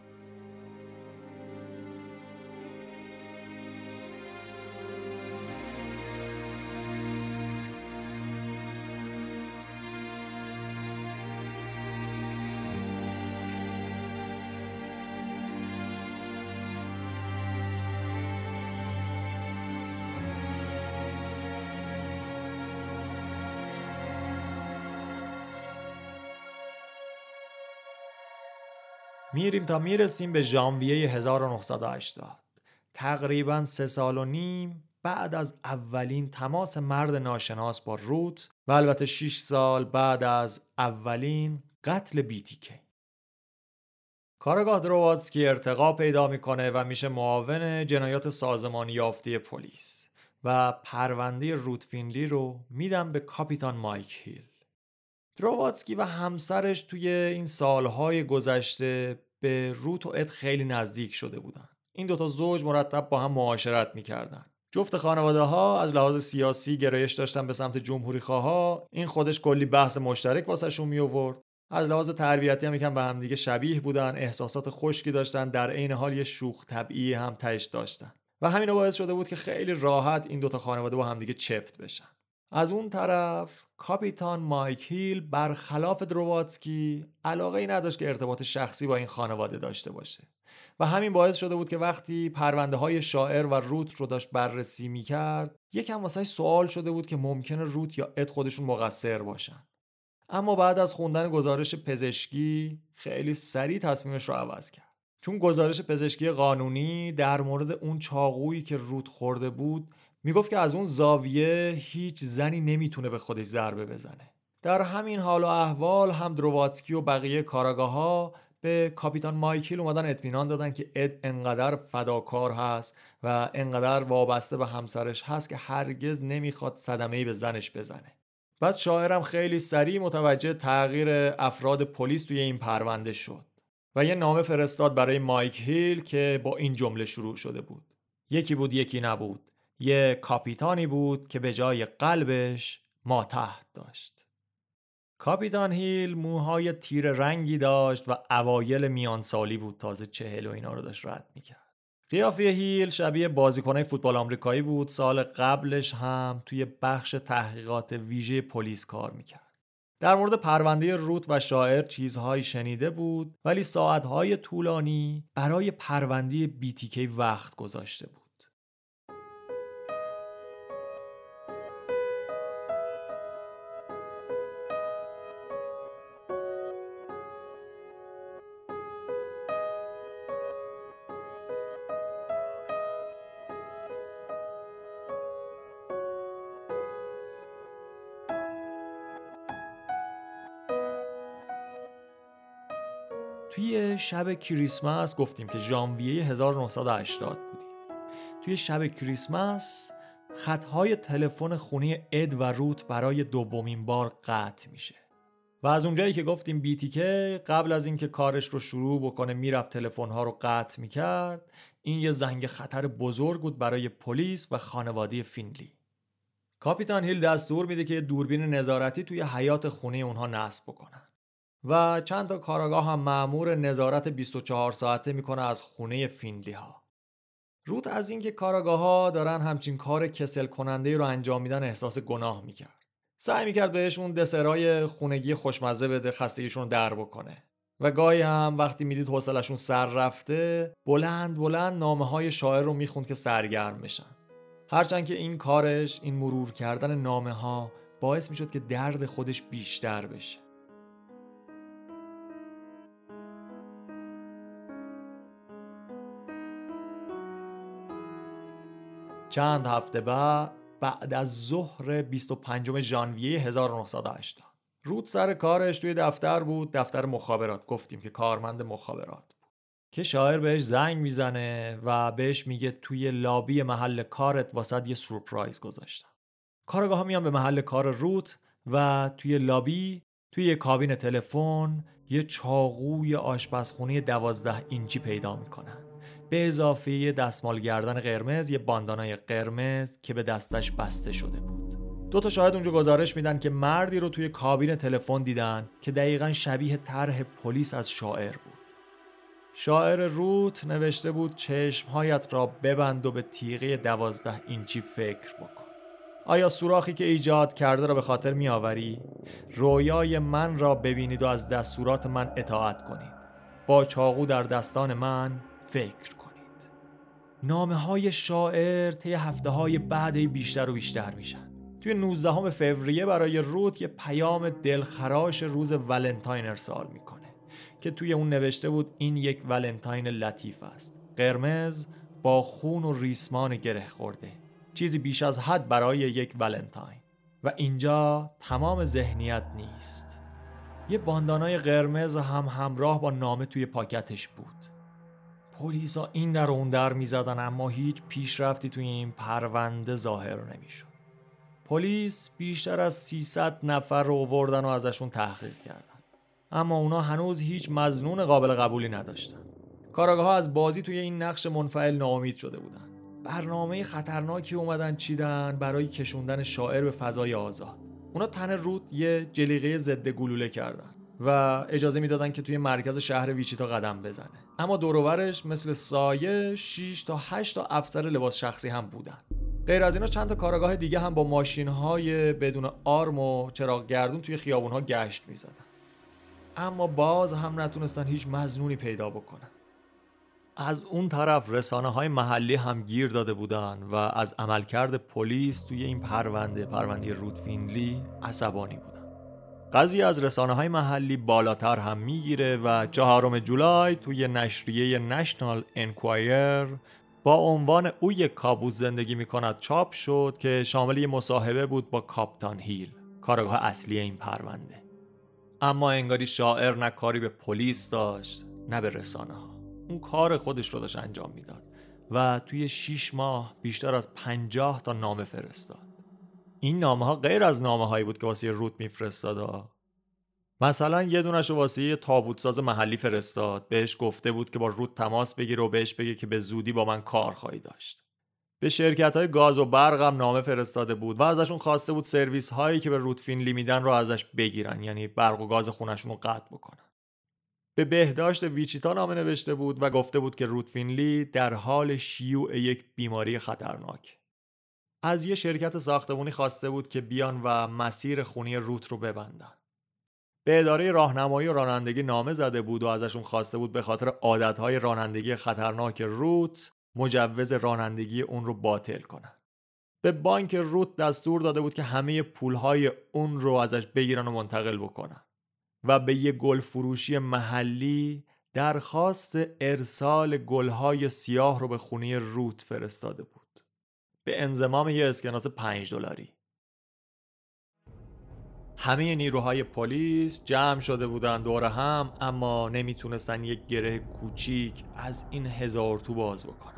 میریم تا می‌رسیم به ژانویه 1980 تقریبا سه سال و نیم بعد از اولین تماس مرد ناشناس با روت و البته 6 سال بعد از اولین قتل بیتیکی کارگاه درواتسکی ارتقا پیدا می‌کنه و میشه معاون جنایات سازمانی یافتی پلیس و پرونده روت فینلی رو میدم به کاپیتان مایک هیل. درواتسکی و همسرش توی این سالهای گذشته به روت و اد خیلی نزدیک شده بودن. این دوتا زوج مرتب با هم معاشرت می‌کردن. جفت خانواده ها از لحاظ سیاسی گرایش داشتن به سمت جمهوری خواه این خودش کلی بحث مشترک واسهشون می آورد از لحاظ تربیتی هم یکم به هم دیگه شبیه بودن احساسات خشکی داشتن در عین حال یه شوخ طبیعی هم تش داشتن. و همین باعث شده بود که خیلی راحت این دوتا خانواده با همدیگه چفت بشن. از اون طرف کاپیتان مایک هیل برخلاف درواتسکی علاقه ای نداشت که ارتباط شخصی با این خانواده داشته باشه. و همین باعث شده بود که وقتی پرونده های شاعر و روت رو داشت بررسی می‌کرد یکم واسه سوال شده بود که ممکنه روت یا اد خودشون مقصر باشن. اما بعد از خوندن گزارش پزشکی خیلی سریع تصمیمش رو عوض کرد. چون گزارش پزشکی قانونی در مورد اون چاقویی که روت خورده بود می‌گفت که از اون زاویه هیچ زنی نمی‌تونه به خودش ضربه بزنه. در همین حال و احوال هم درواتسکی و بقیه کاراگاه ها به کاپیتان مایکل اومدن اطمینان دادن که اد انقدر فداکار هست و انقدر وابسته به همسرش هست که هرگز نمی‌خواد صدمه به زنش بزنه. بعد شاعرم خیلی سریع متوجه تغییر افراد پلیس توی این پرونده شد و یه نامه فرستاد برای مایک هیل که با این جمله شروع شده بود. یکی بود یکی نبود. یه کاپیتانی بود که به جای قلبش ما تحت داشت. کاپیتان هیل موهای تیر رنگی داشت و اوایل میان سالی بود تازه چهل و اینا رو داشت رد می‌کرد. قیافه هیل شبیه بازیکنه فوتبال آمریکایی بود سال قبلش هم توی بخش تحقیقات ویژه پلیس کار می‌کرد. در مورد پرونده روت و شاعر چیزهایی شنیده بود ولی ساعتهای طولانی برای پرونده بیتیکی وقت گذاشته بود. شب کریسمس گفتیم که ژانویه 1980 بودیم. توی شب کریسمس خطهای تلفن خونه اد و روت برای دومین بار قطع میشه. و از اونجایی که گفتیم بیتیکه قبل از اینکه کارش رو شروع بکنه می‌رفت تلفن ها رو قطع می‌کرد این یه زنگ خطر بزرگ بود برای پلیس و خانواده فینلی. کاپیتان هیل دستور میده که دوربین نظارتی توی حیات خونه اونها نصب بکنن. و چند تا کاراگاه هم معمور نظارت 24 ساعته می‌کنه از خونه فینلی ها روت از اینکه کاراگاه ها دارن همچین کار کسل کننده رو انجام میدن احساس گناه می‌کرد. سعی می‌کرد بهشون دسرای خونگی خوشمزه بده خستگیشون در بکنه. و گاهی هم وقتی می‌دید حوصلشون سر رفته بلند بلند نامه های شاعر رو می‌خوند که سرگرم بشن. هرچند که این کارش این مرور کردن نامه ها باعث می‌شد که درد خودش بیشتر بشه. چند هفته بعد بعد از ظهر 25 ژانویه 1980 رود سر کارش توی دفتر بود دفتر مخابرات. گفتیم که کارمند مخابرات بود. که شاعر بهش زنگ می‌زنه و بهش میگه توی لابی محل کارت واسد یه سورپرایز گذاشتم. کارگاه میان به محل کار روت و توی لابی توی یه کابین تلفن یه چاقوی آشپزخونه دوازده اینچی پیدا می‌کنن. به اضافه دستمال گردن قرمز یه باندانای قرمز که به دستش بسته شده بود. دو تا شاهد اونجا گزارش میدن که مردی رو توی کابین تلفن دیدن که دقیقا شبیه طرح پلیس از شاعر بود. شاعر روت نوشته بود چشمهایت را ببند و به تیغه دوازده اینچی فکر بکن. آیا سوراخی که ایجاد کرده را به خاطر میآوری؟ رویای من را ببینید و از دستورات من اطاعت کنید. با چاقو در دستان من فکر کنید. نامه های شاعر طی هفته های بعد بیشتر و بیشتر میشن. توی 19 فوریه برای روت یه پیام دلخراش روز ولنتاین ارسال می‌کنه که توی اون نوشته بود این یک ولنتاین لطیف است. قرمز با خون و ریسمان گره خورده. چیزی بیش از حد برای یک ولنتاین. و اینجا تمام ذهنیت نیست. یه باندانای قرمز هم همراه با نامه توی پاکتش بود. پلیسا این در اون در می‌زدن اما هیچ پیشرفتی توی این پرونده ظاهر نمی‌شد. پلیس بیشتر از 300 نفر رو آوردن و ازشون تحقیق کردن. اما اونا هنوز هیچ مزنون قابل قبولی نداشتن. کاراگاه از بازی توی این نقش منفعل ناامید شده بودن. برنامه خطرناکی اومدن چیدن برای کشوندن شاعر به فضای آزاد. اونا تن رود یه جلیقه ضد گلوله کردن. و اجازه می‌دادن که توی مرکز شهر ویچیتا قدم بزنه. اما دوروورش مثل سایه 6 تا 8 تا افسر لباس شخصی هم بودن. غیر از اینا چند تا کارگاه دیگه هم با ماشین های بدون آرم و چراغ گردون توی خیابون ها گشت می‌زدن. اما باز هم نتونستن هیچ مزنونی پیدا بکنن. از اون طرف رسانه های محلی هم گیر داده بودن و از عملکرد پلیس توی این پرونده پرونده رود فینلی عصبانی بودن قضیه از رسانه های محلی بالاتر هم می‌گیره و چهارم جولای توی نشریه نشنال انکوایر با عنوان او یک کابوس زندگی می کند چاپ شد که شامل مصاحبه بود با کاپتان هیل کارگاه اصلی این پرونده. اما انگاری شاعر نه کاری به پلیس داشت نه به رسانه ها اون کار خودش رو داشت انجام می‌داد و توی 6 ماه بیشتر از 50 تا نامه فرستاد. این نامه ها غیر از نامه هایی بود که واسه روت میفرستاد مثلا یه دونش رو واسه یه تابوت ساز محلی فرستاد. بهش گفته بود که با روت تماس بگیره و بهش بگه که به زودی با من کار خواهی داشت. به شرکت های گاز و برق هم نامه فرستاده بود و ازشون خواسته بود سرویس هایی که به روت فینلی میدن رو ازش بگیرن یعنی برق و گاز خونشون رو قطع بکنن. به بهداشت ویچیتا نامه نوشته بود و گفته بود که روت فینلی در حال شیوع یک بیماری خطرناک از یه شرکت ساختمونی خواسته بود که بیان و مسیر خونی روت رو ببندن. به اداره راهنمایی و رانندگی نامه زده بود و ازشون خواسته بود به خاطر عادتهای رانندگی خطرناک روت مجوز رانندگی اون رو باطل کنن. به بانک روت دستور داده بود که همه پولهای اون رو ازش بگیرن و منتقل بکنن و به یه گل فروشی محلی درخواست ارسال گلهای سیاه رو به خونه روت فرستاده بود. به انضمام یه اسکناس 5 دلاری. همه نیروهای پلیس جمع شده بودن دور هم اما نمی‌تونستن یک گره کوچیک از این هزار تو باز بکنن.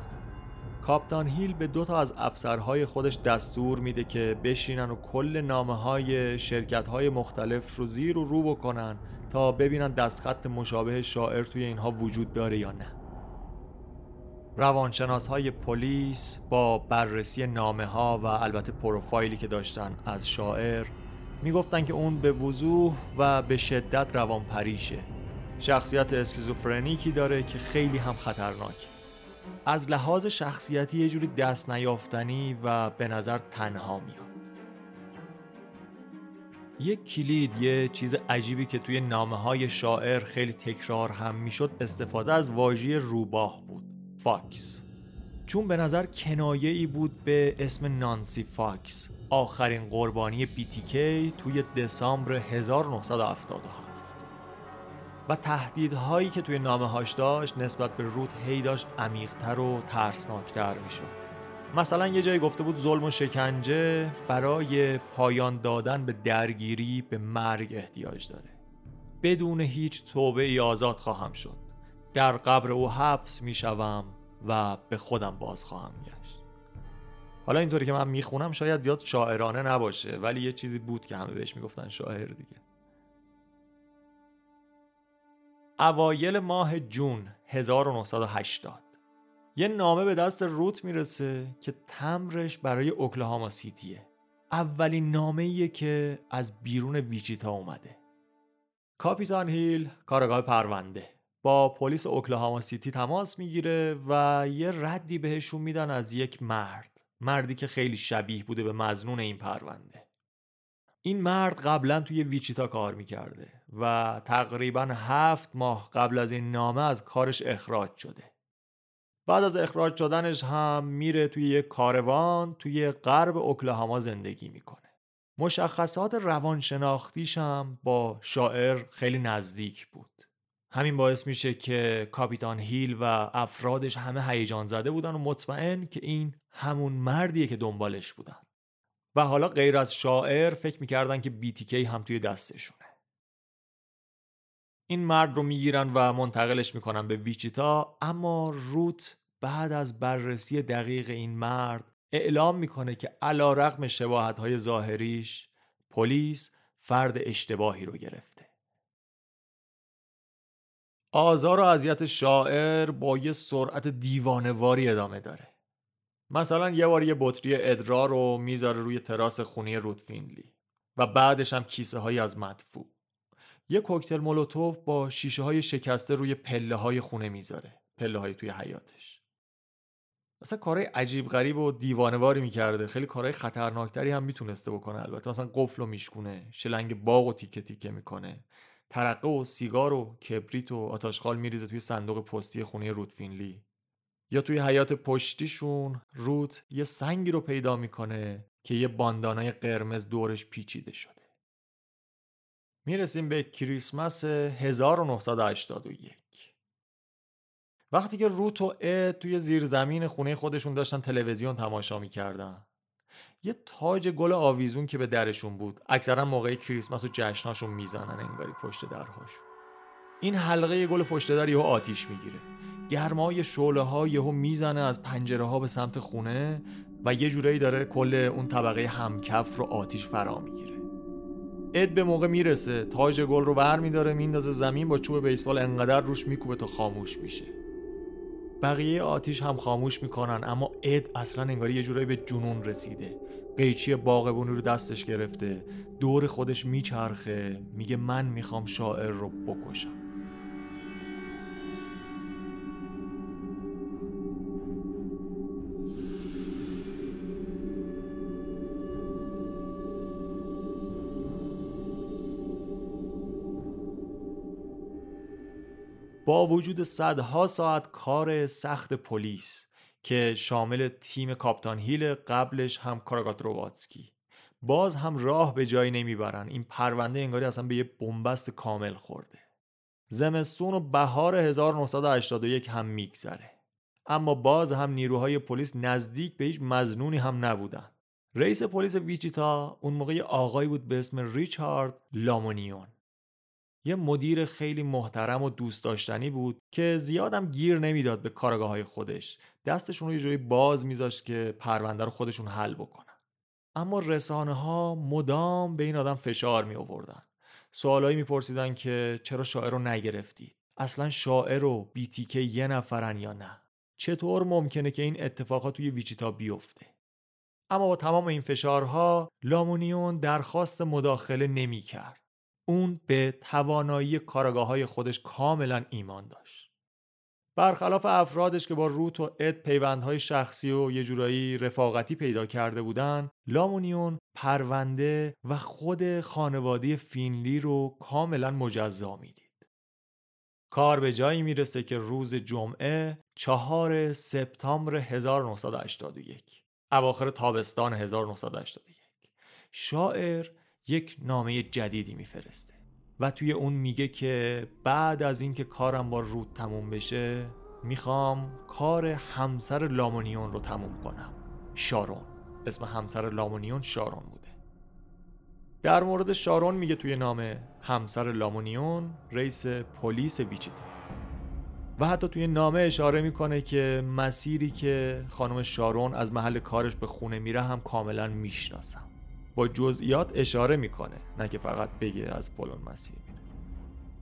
کاپتان هیل به دو تا از افسرهای خودش دستور میده که بشینن و کل نامه های شرکت های مختلف رو زیر و رو بکنن تا ببینن دستخط مشابه شاعر توی اینها وجود داره یا نه. روانشناس های پلیس با بررسی نامه ها و البته پروفایلی که داشتن از شاعر می‌گفتن که اون به وضوح و به شدت روانپریشه. شخصیت اسکیزوفرنیکی داره که خیلی هم خطرناک. از لحاظ شخصیتی یه جوری دست نیافتنی و به نظر تنها میاد. یک کلید یه چیز عجیبی که توی نامه های شاعر خیلی تکرار هم می‌شد استفاده از واژه روباه بود. fox. چون به نظر کنایه ای بود به اسم نانسی فاکس. آخرین قربانی BTK توی دسامبر 1977 و تهدیدهایی که توی نامه هاش داشت نسبت به رود هی داشت عمیقتر و ترسناکتر می‌شد. مثلا یه جایی گفته بود ظلم و شکنجه برای پایان دادن به درگیری به مرگ احتیاج داره. بدون هیچ توبه ای آزاد خواهم شد. در قبر او حبس می‌شوم. و به خودم باز خواهم گشت. حالا اینطوری که من می‌خونم شاید یاد شاعرانه نباشه ولی یه چیزی بود که همه بهش می‌گفتن شاعر دیگه. اوایل ماه جون 1980 یه نامه به دست روت می‌رسه که تمرش برای اوکلاهاما سیتیه. اولین نامه که از بیرون ویچیتا اومده. کاپیتان هیل کارگاه پرونده. با پلیس اوکلاهاما سیتی تماس می‌گیره و یه ردی بهشون میدن از یک مرد مردی که خیلی شبیه بوده به مزنون این پرونده. این مرد قبلا توی ویچیتا کار می‌کرده و تقریبا هفت ماه قبل از این نامه از کارش اخراج شده. بعد از اخراج شدنش هم میره توی یک کاروان توی غرب اوکلاهاما زندگی می‌کنه. مشخصات روانشناختیش هم با شاعر خیلی نزدیک بود. همین باعث میشه که کاپیتان هیل و افرادش همه هیجان زده بودن و مطمئن که این همون مردیه که دنبالش بودن. و حالا غیر از شاعر فکر می‌کردن که بیتیکی هم توی دستشونه. این مرد رو می‌گیرن و منتقلش می‌کنن به ویچیتا اما روت بعد از بررسی دقیق این مرد اعلام می‌کنه که علا رقم شباهت های ظاهریش پلیس فرد اشتباهی رو گرفته آزار و اذیت شاعر با یه سرعت دیوانواری ادامه داره. مثلا یه بار یه بطری ادرار رو می‌ذاره روی تراس خونی رودفینلی و بعدش هم کیسه های از مدفوع. یه کوکتل مولوتوف با شیشه های شکسته روی پله های خونه می‌ذاره پله های توی حیاتش مثلا کارهای عجیب غریب و دیوانواری می‌کرده. خیلی کارهای خطرناکتری هم می‌تونسته بکنه البته. مثلا قفل و میشکونه شلنگ باغ و تیکه تیکه می‌کنه. ترقه و سیگار و کبریت و آتاشخال میریزه توی صندوق پستی خونه رودفینلی یا توی حیات پشتیشون روت یه سنگی رو پیدا می‌کنه که یه باندانای قرمز دورش پیچیده شده. می‌رسیم به کریسمس 1981 وقتی که روت و اد توی زیرزمین خونه خودشون داشتن تلویزیون تماشا می‌کردن یه تاج گل آویزون که به درشون بود. اکثرا موقع کریسمس و جشناشون می‌زنن انگاری پشت درهاشون این حلقه گل پشت در یهو آتیش می‌گیره. گرمای شعله ها یهو می‌زنه از پنجره ها به سمت خونه و یه جورایی داره کل اون طبقه همکف رو آتیش فرا می‌گیره. اد به موقع می‌رسه. تاج گل رو بر میداره میندازه زمین با چوب بیسبال انقدر روش میکوبه تا خاموش میشه. بقیه آتیش هم خاموش می‌کنن اما اد اصلا انگاری یه جورایی به جنون رسیده. قیچی باغبونی رو دستش گرفته دور خودش میچرخه میگه من می‌خوام شاعر رو بکشم. با وجود صدها ساعت کار سخت پلیس که شامل تیم کاپتان هیل قبلش هم کاراگات رواتسکی باز هم راه به جایی نمی‌برن. این پرونده انگاری اصلا به یه بنبست کامل خورده. زمستون و بهار 1981 هم میگذره. اما باز هم نیروهای پلیس نزدیک به هیچ مزنونی هم نبودن. رئیس پلیس ویچیتا اون موقع آقایی بود به اسم ریچارد لامونیون. یه مدیر خیلی محترم و دوست داشتنی بود که زیادم گیر نمی‌داد به کارگاه های خودش. دستشون رو یه جایی باز میذاشت که پرونده رو خودشون حل بکنن. اما رسانه ها مدام به این آدم فشار می آوردن سوالایی میپرسیدن که چرا شاعر رو نگرفتی؟ اصلا شاعر و بیتیکه یه نفرن یا نه؟ چطور ممکنه که این اتفاقات توی ویچیتا بیفته؟ اما با تمام این فشارها لامونیون درخواست مداخله نمی کرد. اون به توانایی کارگاه های خودش کاملا ایمان داشت. برخلاف افرادش که با روت و اد پیوندهای شخصی و یه جورایی رفاقتی پیدا کرده بودن لامونیون پرونده و خود خانواده فینلی رو کاملا مجزا می‌دید. کار به جایی می‌رسه که روز جمعه چهار سپتامبر 1981 اواخر تابستان 1981 شاعر یک نامه جدیدی میفرسته. و توی اون میگه که بعد از اینکه کارم با رود تموم بشه می‌خوام کار همسر لامونیون رو تموم کنم. شارون. اسم همسر لامونیون شارون بوده. در مورد شارون میگه توی نامه همسر لامونیون رئیس پلیس ویچیتا و حتی توی نامه اشاره می‌کنه که مسیری که خانم شارون از محل کارش به خونه میره هم کاملا می‌شناسم. با جزئیات اشاره می‌کنه نه که فقط بگه از پلون مسیر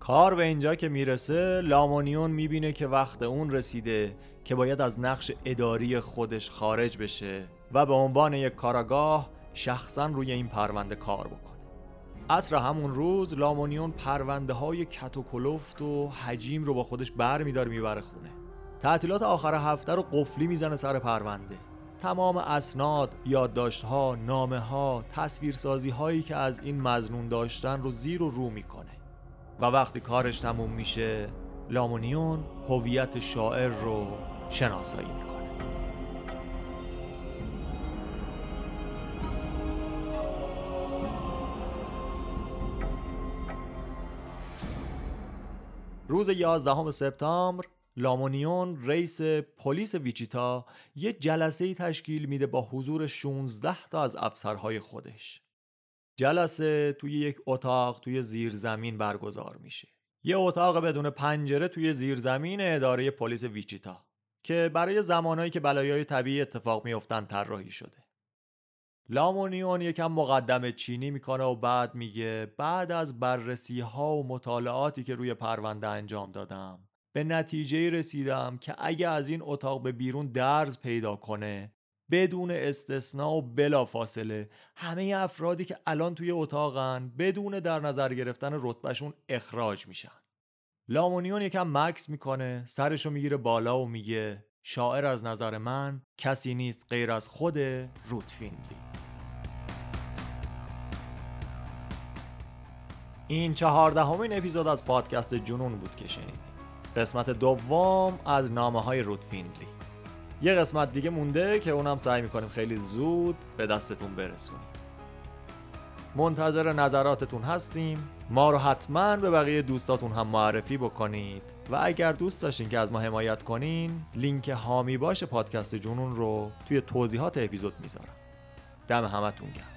کار به اینجا که می‌رسه لامونیون می‌بینه که وقت اون رسیده که باید از نقش اداری خودش خارج بشه و به عنوان یک کاراگاه شخصا روی این پرونده کار بکنه. اصر همون روز لامونیون پرونده های کت و کلفت و حجیم رو با خودش بر میدار می‌بره خونه. تعطیلات آخر هفته رو قفلی می‌زنه سر پرونده. تمام اسناد، یادداشتها، نامه ها، تصویرسازی هایی که از این مزنون داشتن رو زیر و رو می‌کنه. و وقتی کارش تموم میشه لامونیون هویت شاعر رو شناسایی می‌کنه. روز 11 سپتامبر لامونیون رئیس پلیس ویچیتا یه جلسه تشکیل میده با حضور 16 تا از افسرهای خودش. جلسه توی یک اتاق توی زیرزمین برگزار میشه. یه اتاق بدون پنجره توی زیرزمین اداره پلیس ویچیتا که برای زمانهایی که بلایای طبیعی اتفاق میافتند طراحی شده. لامونیون یکم مقدم چینی می‌کنه و بعد میگه بعد از بررسی ها و مطالعاتی که روی پرونده انجام دادم به نتیجه رسیدم که اگه از این اتاق به بیرون درز پیدا کنه بدون استثنا و بلا فاصله همه افرادی که الان توی اتاقن بدون در نظر گرفتن رتبهشون اخراج میشن. لامونیون یکم مکس می‌کنه سرشو می‌گیره بالا و میگه شاعر از نظر من کسی نیست غیر از خود روتفینلی این چهاردهمین اپیزود از پادکست جنون بود که شنیدید قسمت دوم از نامه های روتفینلی یه قسمت دیگه مونده که اونم سعی می‌کنیم خیلی زود به دستتون برسونیم. منتظر نظراتتون هستیم. ما رو حتما به بقیه دوستاتون هم معرفی بکنید و اگر دوست داشتین که از ما حمایت کنین لینک هامی باش پادکست جنون رو توی توضیحات اپیزود می‌ذارم. دم همتون گرم.